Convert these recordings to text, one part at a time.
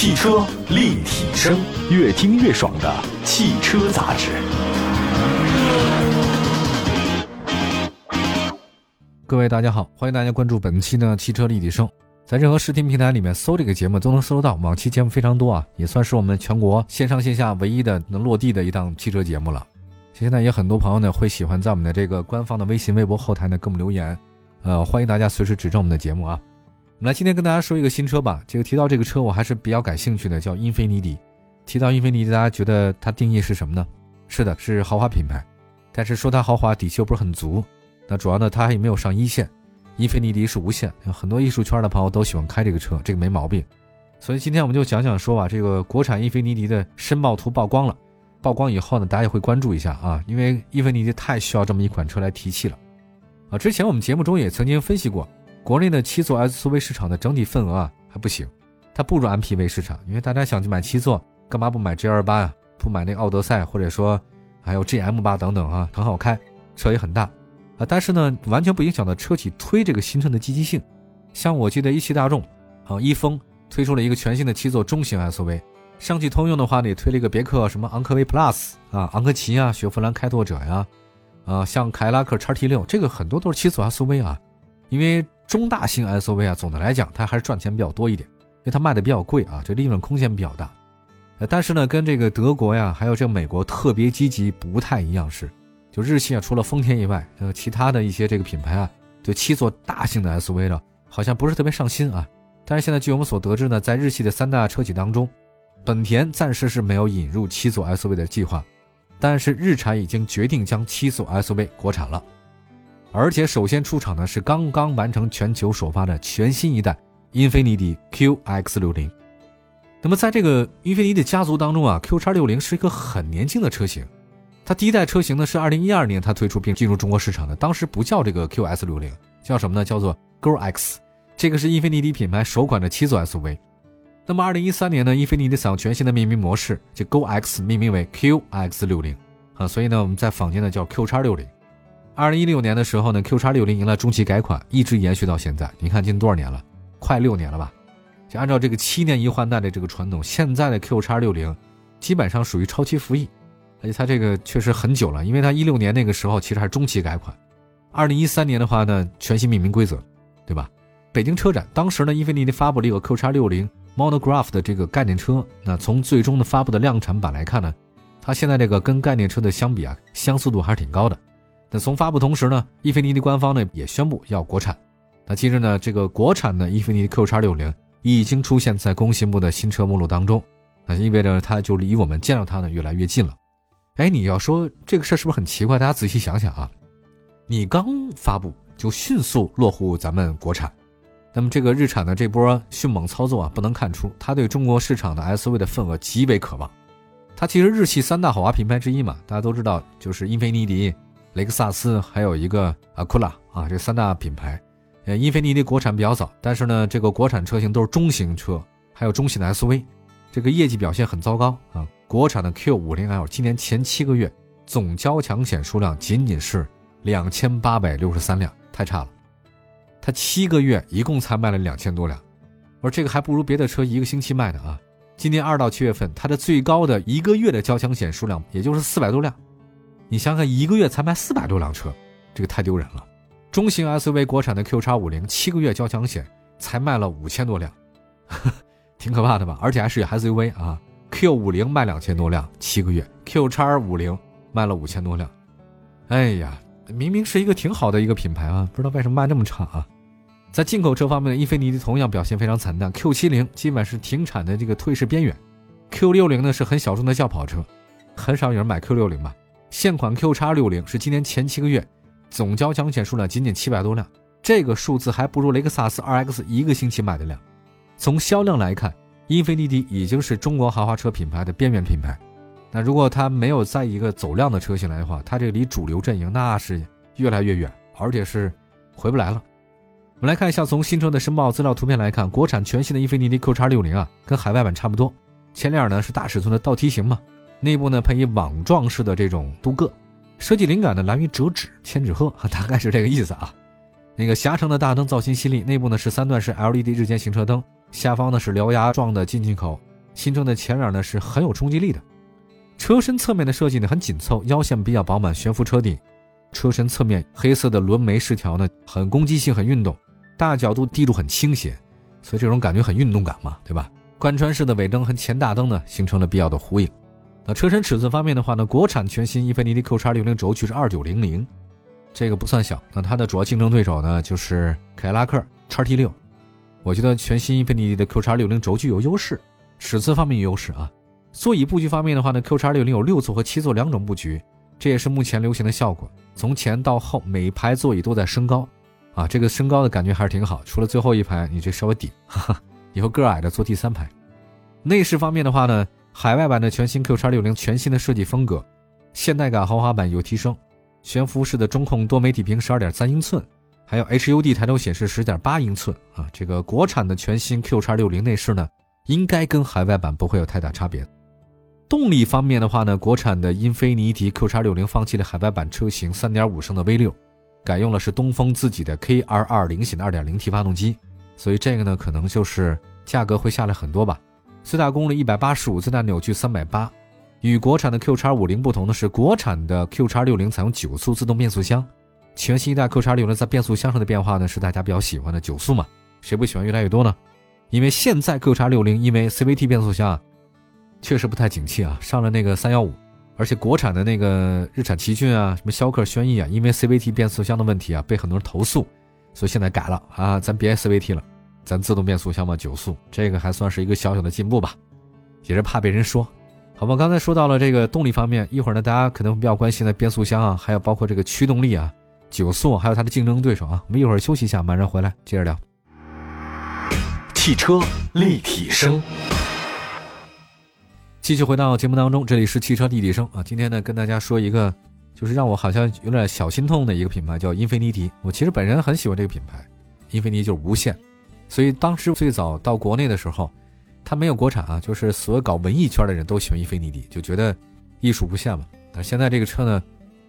汽车立体声，越听越爽的汽车杂志。各位大家好，欢迎大家关注本期的汽车立体声，在任何视听平台里面搜这个节目都能搜到。往期节目非常多啊，也算是我们全国线上线下唯一的能落地的一档汽车节目了。现在也很多朋友呢会喜欢在我们的这个官方的微信、微博后台呢给我们留言，呃，欢迎大家随时指正我们的节目啊。我们来今天跟大家说一个新车吧。这个提到这个车，我还是比较感兴趣的，叫英菲尼迪。提到英菲尼迪，大家觉得它定义是什么呢？是的，是豪华品牌。但是说它豪华，底气又不是很足。那主要呢，它还没有上一线，英菲尼迪是无线，很多艺术圈的朋友都喜欢开这个车，这个没毛病。所以今天我们就讲讲说吧，这个国产英菲尼迪的申报图曝光了，曝光以后呢，大家也会关注一下啊，因为英菲尼迪太需要这么一款车来提气了啊。之前我们节目中也曾经分析过，国内的七座 SUV 市场的整体份额啊还不行，它不如 MPV 市场，因为大家想去买七座，干嘛不买 G 二八呀？不买那奥德赛，或者说还有 GM 八等等啊，很好开，车也很大。啊，但是呢，完全不影响到车企推这个新车的积极性。像我记得一汽大众，啊，一丰推出了一个全新的七座中型 SUV，上汽通用的话呢，也推了一个别克什么昂科威 Plus 啊，昂科旗啊，雪佛兰开拓者呀，啊，像凯迪拉克叉 T 六，这个很多都是七座 SUV 啊。因为中大型 SUV 啊，总的来讲它还是赚钱比较多一点，因为它卖的比较贵啊，这利润空间比较大。呃，但是呢，跟这个德国呀，还有这美国特别积极不太一样是。就日系啊，除了丰田以外，呃，其他的一些这个品牌啊，对七座大型的 SUV 呢，好像不是特别上心啊。但是现在据我们所得知呢，在日系的三大车企当中，本田暂时是没有引入七座 SUV 的计划，但是日产已经决定将七座 SUV 国产了，而且首先出场呢是刚刚完成全球首发的全新一代英菲尼迪 QX60。那么在这个英菲尼迪家族当中啊，QX60 是一个很年轻的车型。它第一代车型呢是二零一二年它推出并进入中国市场的，当时不叫这个 QS 六零，叫什么呢？叫做 Go X，这个是英菲尼迪品牌首款的七座 SUV。那么二零一三年呢，英菲尼迪采用全新的命名模式，就 Go X 命名为 QX 六零啊，所以呢我们在坊间呢叫 Q 叉六零。二零一六年的时候呢，Q 叉六零迎来中期改款，一直延续到现在。你看近多少年了？快六年了吧？就按照这个七年一换代的这个传统，现在的 Q 叉六零基本上属于超期服役。而且它这个确实很久了，因为它一六年那个时候其实还是中期改款，二零一三年的话呢，全新命名规则，对吧？北京车展当时呢，英菲尼迪发布了一个 Q 叉六零 Monograph 的这个概念车，那从最终的发布的量产版来看呢，它现在这个跟概念车的相比啊，相似度还是挺高的。那从发布同时呢，英菲尼迪官方呢也宣布要国产。那其实呢，这个国产的英菲尼迪 Q 叉六零已经出现在工信部的新车目录当中，那意味着它就离我们见到它呢越来越近了。哎，你要说这个事是不是很奇怪？大家仔细想想啊，你刚发布就迅速落户咱们国产，那么这个日产的这波迅猛操作啊，不能看出它对中国市场的 SUV 的份额极为渴望。它其实日系三大豪华品牌之一嘛，大家都知道，就是英菲尼迪、雷克萨斯，还有一个阿库拉啊，这三大品牌。呃，英菲尼迪国产比较早，但是呢，这个国产车型都是中型车，还有中型的 SUV，这个业绩表现很糟糕啊。国产的 Q50L 今年前七个月总交强险数量仅仅是两千八百六十三辆，太差了。它七个月一共才卖了两千多辆，而这个还不如别的车一个星期卖的啊。今年二到七月份，它的最高的一个月的交强险数量也就是四百多辆。你想想，一个月才卖四百多辆车，这个太丢人了。中型 SUV 国产的 Q 叉五零七个月交强险才卖了五千多辆，挺可怕的吧？而且还是 SUV 啊。Q 五零卖两千多辆，七个月；Q 叉五零卖了五千多辆。哎呀，明明是一个挺好的一个品牌啊，不知道为什么卖那么差啊！在进口车方面，英菲尼迪同样表现非常惨淡，Q 七零基本是停产的这个退市边缘，Q 六零呢是很小众的轿跑车，很少有人买 Q 六零吧。现款 Q 叉六零是今年前七个月总交强险数量仅仅七百多辆，这个数字还不如雷克萨斯 RX 一个星期卖的量。从销量来看。英菲尼迪已经是中国豪华车品牌的边缘品牌，那如果它没有在一个走量的车型来的话，它这离主流阵营那是越来越远，而且是回不来了。我们来看一下，从新车的申报资料图片来看，国产全新的英菲尼迪 Q 叉六零啊，跟海外版差不多。前脸呢是大尺寸的倒梯形嘛，内部呢配以网状式的这种镀铬，设计灵感呢来源于折纸千纸鹤，大概是这个意思啊。那个狭长的大灯造型犀利，内部呢是三段式 LED 日间行车灯。下方呢是獠牙状的进气口，新车的前脸呢是很有冲击力的。车身侧面的设计呢很紧凑，腰线比较饱满，悬浮车顶，车身侧面黑色的轮眉饰条呢很攻击性，很运动，大角度地柱很倾斜，所以这种感觉很运动感嘛，对吧？贯穿式的尾灯和前大灯呢形成了必要的呼应。那车身尺寸方面的话呢，国产全新英菲尼迪 Q 叉六零轴距是二九零零，这个不算小。那它的主要竞争对手呢就是凯迪拉克叉 T 六，我觉得全新英菲尼迪的 Q 叉六零轴距有优势，尺寸方面有优势啊。座椅布局方面的话呢，Q 叉六零有六座和七座两种布局，这也是目前流行的效果。从前到后，每排座椅都在升高，啊，这个升高的感觉还是挺好。除了最后一排，你这稍微顶，哈哈，以后个矮的坐第三排。内饰方面的话呢，海外版的全新 Q 叉六零全新的设计风格，现代感豪华版有提升，悬浮式的中控多媒体屏十二点三英寸，还有 HUD 抬头显示十点八英寸啊。这个国产的全新 Q 叉六零内饰呢，应该跟海外版不会有太大差别。动力方面的话呢，国产的英菲尼迪 Q 叉六零放弃了海外版车型3.5升的 V 六，改用了是东风自己的 KR 二零型的 2.0T 发动机，所以这个呢可能就是价格会下来很多吧。最大功率185，最大扭矩380。与国产的 Q 叉五零不同的是，国产的 Q 叉六零采用九速自动变速箱，全新一代 Q 叉六零在变速箱上的变化呢是大家比较喜欢的九速嘛，谁不喜欢越来越多呢？因为现在 Q 叉六零因为 CVT 变速箱啊。确实不太景气啊，上了那个三幺五，而且国产的那个日产奇骏啊，什么逍客、轩逸啊，因为 CVT 变速箱的问题啊，被很多人投诉，所以现在改了啊，咱别 CVT 了，咱自动变速箱嘛，九速，这个还算是一个小小的进步吧，也是怕被人说，好吧？刚才说到了这个动力方面，一会儿呢，大家可能比较关心的变速箱啊，还有包括这个驱动力啊，九速，还有它的竞争对手啊，我们一会儿休息一下，马上回来接着聊。汽车立体声。继续回到节目当中，这里是汽车立体声啊。今天呢，跟大家说一个，就是让我好像有点小心痛的一个品牌，叫英菲尼迪。我其实本人很喜欢这个品牌，英菲尼迪就是无限。所以当时最早到国内的时候，它没有国产啊，就是所有搞文艺圈的人都喜欢英菲尼迪，就觉得艺术无限嘛。但现在这个车呢，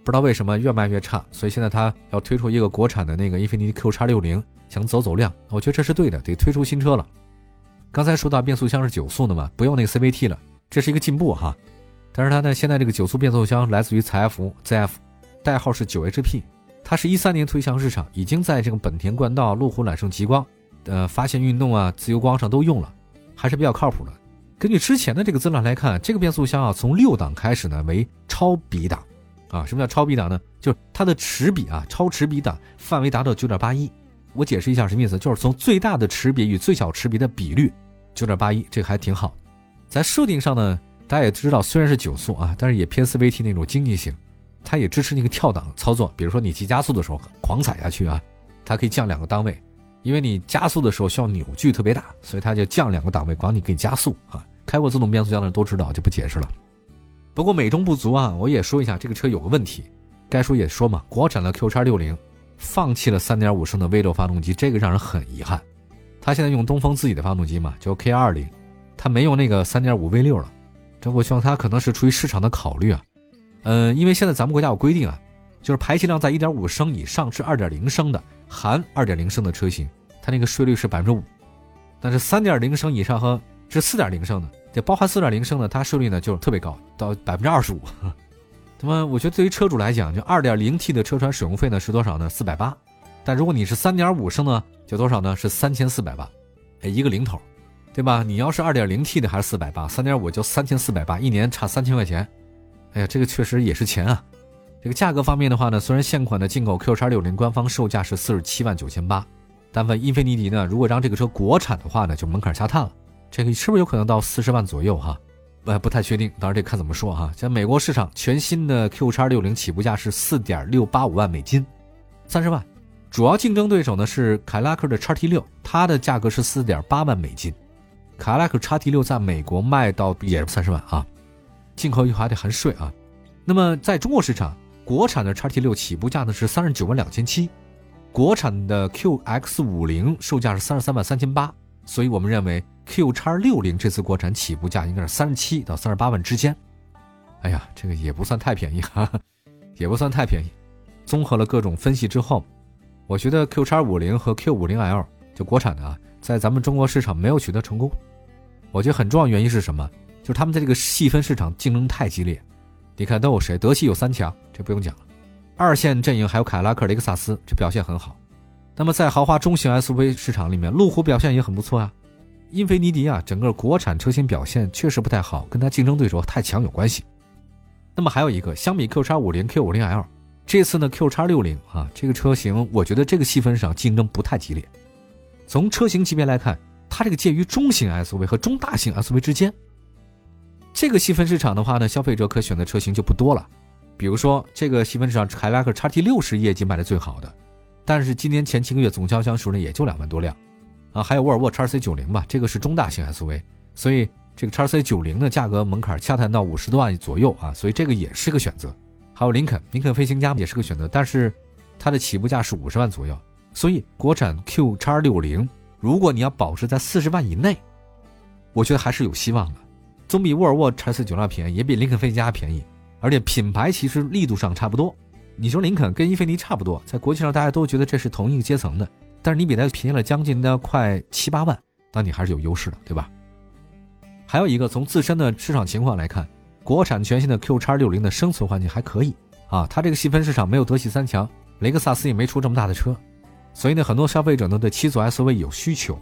不知道为什么越卖越差，所以现在它要推出一个国产的那个英菲尼迪 Q 叉六零，想走走量。我觉得这是对的，得推出新车了。刚才说到变速箱是九速的嘛，不用那个 CVT 了。这是一个进步哈，但是它呢，现在这个九速变速箱来自于采埃孚 ZF，代号是九 HP，它是一三年推向市场，已经在这个本田冠道、路虎揽胜极光、呃发现运动啊、自由光上都用了，还是比较靠谱的。根据之前的这个资料来看，这个变速箱啊，从六档开始呢为超比档，啊，什么叫超比档呢？就是它的齿比啊，超齿比档范围达到九点八一。我解释一下什么意思，就是从最大的齿比与最小齿比的比率九点八一，这个还挺好。在设定上呢，大家也知道，虽然是九速啊，但是也偏 CVT 那种经济型，它也支持那个跳档操作。比如说你急加速的时候狂踩下去啊，它可以降两个档位，因为你加速的时候需要扭矩特别大，所以它就降两个档位，管你给加速啊。开过自动变速箱的人都知道，就不解释了。不过美中不足啊，我也说一下，这个车有个问题，该说也说嘛，国产的 Q 叉六零放弃了3.5升的 V 六发动机，这个让人很遗憾。它现在用东风自己的发动机嘛，叫 K 二零。它没有那个三点五 V 六了，这我希望它可能是出于市场的考虑啊，嗯，因为现在咱们国家有规定啊，就是排气量在一点五升以上至二点零升的含二点零升的车型，它那个税率是百分之五，但是三点零升以上和至四点零升的，这包含四点零升的，它税率呢就特别高，到百分之二十五。那么我觉得对于车主来讲，就二点零 T 的车船使用费呢是多少呢？四百八，但如果你是三点五升呢，就多少呢？是三千四百八，哎，一个零头。对吧？你要是二点零 T 的还是四百八，三点五就三千四百八，一年差三千块钱。哎呀，这个确实也是钱啊。这个价格方面的话呢，虽然现款的进口 Q 叉六零官方售价是四十七万九千八，但问英菲尼迪呢，如果让这个车国产的话呢，就门槛下探了。这个是不是有可能到四十万左右哈？呃，不太确定，当然这看怎么说哈。在美国市场，全新的 Q 叉六零起步价是四点六八五万美金，三十万。主要竞争对手呢是凯迪拉克的叉 T 六，它的价格是四点八万美金。卡拉克叉 T 六在美国卖到也是三十万啊，进口以后还得含税啊。那么在中国市场，国产的叉 T 六起步价呢是三十九万两千七，国产的 QX 五零售价是三十三万三千八，所以我们认为 Q 叉六零这次国产起步价应该是三十七到三十八万之间。哎呀，这个也不算太便宜哈，也不算太便宜。综合了各种分析之后，我觉得 Q 叉五零和 Q 五零 L 就国产的啊。在咱们中国市场没有取得成功，我觉得很重要原因是什么？就是他们在这个细分市场竞争太激烈。你看都有谁？德系有三强，这不用讲了。二线阵营还有凯迪拉克、雷克萨斯，这表现很好。那么在豪华中型 SUV 市场里面，路虎表现也很不错啊。英菲尼迪啊，整个国产车型表现确实不太好，跟它竞争对手太强有关系。那么还有一个，相比 Q 叉五零、Q 五零 L，这次呢 Q 叉六零啊，这个车型我觉得这个细分市场竞争不太激烈。从车型级别来看，它这个介于中型 SUV 和中大型 SUV 之间。这个细分市场的话呢，消费者可选的车型就不多了。比如说这个细分市场，凯迪拉克 XT 六是业绩卖的最好的，但是今年前七个月总销量数呢也就两万多辆。啊，还有沃尔沃 XC 九零吧，这个是中大型 SUV，所以这个 XC 九零的价格门槛洽谈到五十多万左右啊，所以这个也是个选择。还有林肯，林肯飞行家也是个选择，但是它的起步价是五十万左右，所以国产 Q 叉六零，如果你要保持在四十万以内，我觉得还是有希望的，总比沃尔沃 XC 九零便宜，也比林肯飞行家便宜，而且品牌其实力度上差不多。你说林肯跟英菲尼差不多，在国际上大家都觉得这是同一个阶层的。但是你比它便宜了将近的快七八万，那你还是有优势的，对吧？还有一个从自身的市场情况来看，国产全新的 Q 叉六零的生存环境还可以啊，它这个细分市场没有德系三强，雷克萨斯也没出这么大的车，所以呢，很多消费者呢对七座 SUV 有需求。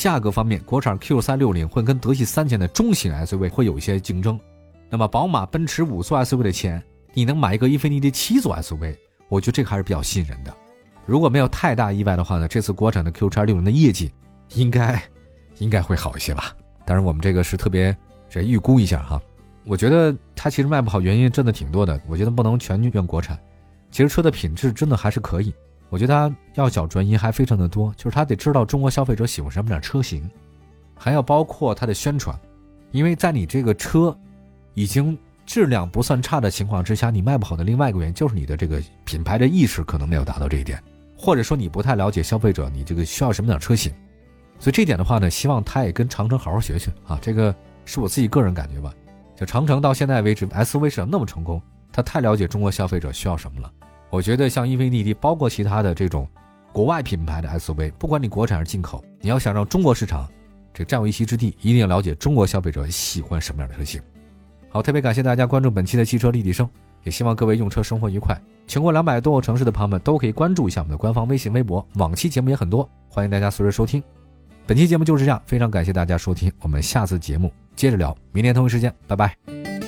价格方面，国产 Q 三六零会跟德系三千的中型 SUV 会有一些竞争。那么宝马、奔驰五座 SUV 的钱，你能买一个英菲尼迪七座 SUV，我觉得这个还是比较吸引人的。如果没有太大意外的话呢，这次国产的 Q 叉六零的业绩应该应该会好一些吧。当然，我们这个是特别这预估一下哈。我觉得它其实卖不好原因真的挺多的。我觉得不能全怨国产，其实车的品质真的还是可以。我觉得他要找原因还非常的多，就是他得知道中国消费者喜欢什么样车型，还要包括它的宣传。因为在你这个车已经质量不算差的情况之下，你卖不好的另外一个原因就是你的这个品牌的意识可能没有达到这一点。或者说你不太了解消费者，你这个需要什么样的车型，所以这点的话呢，希望他也跟长城好好学学啊。这个是我自己个人感觉吧。就长城到现在为止，SUV 市场那么成功，他太了解中国消费者需要什么了。我觉得像英菲尼迪，包括其他的这种国外品牌的 SUV，不管你国产还是进口，你要想让中国市场这占有一席之地，一定要了解中国消费者喜欢什么样的车型。好，特别感谢大家关注本期的汽车立体声。也希望各位用车生活愉快。全国两百多个城市的朋友们都可以关注一下我们的官方微信、微博。往期节目也很多，欢迎大家随时收听。本期节目就是这样，非常感谢大家收听，我们下次节目接着聊。明天同一时间，拜拜。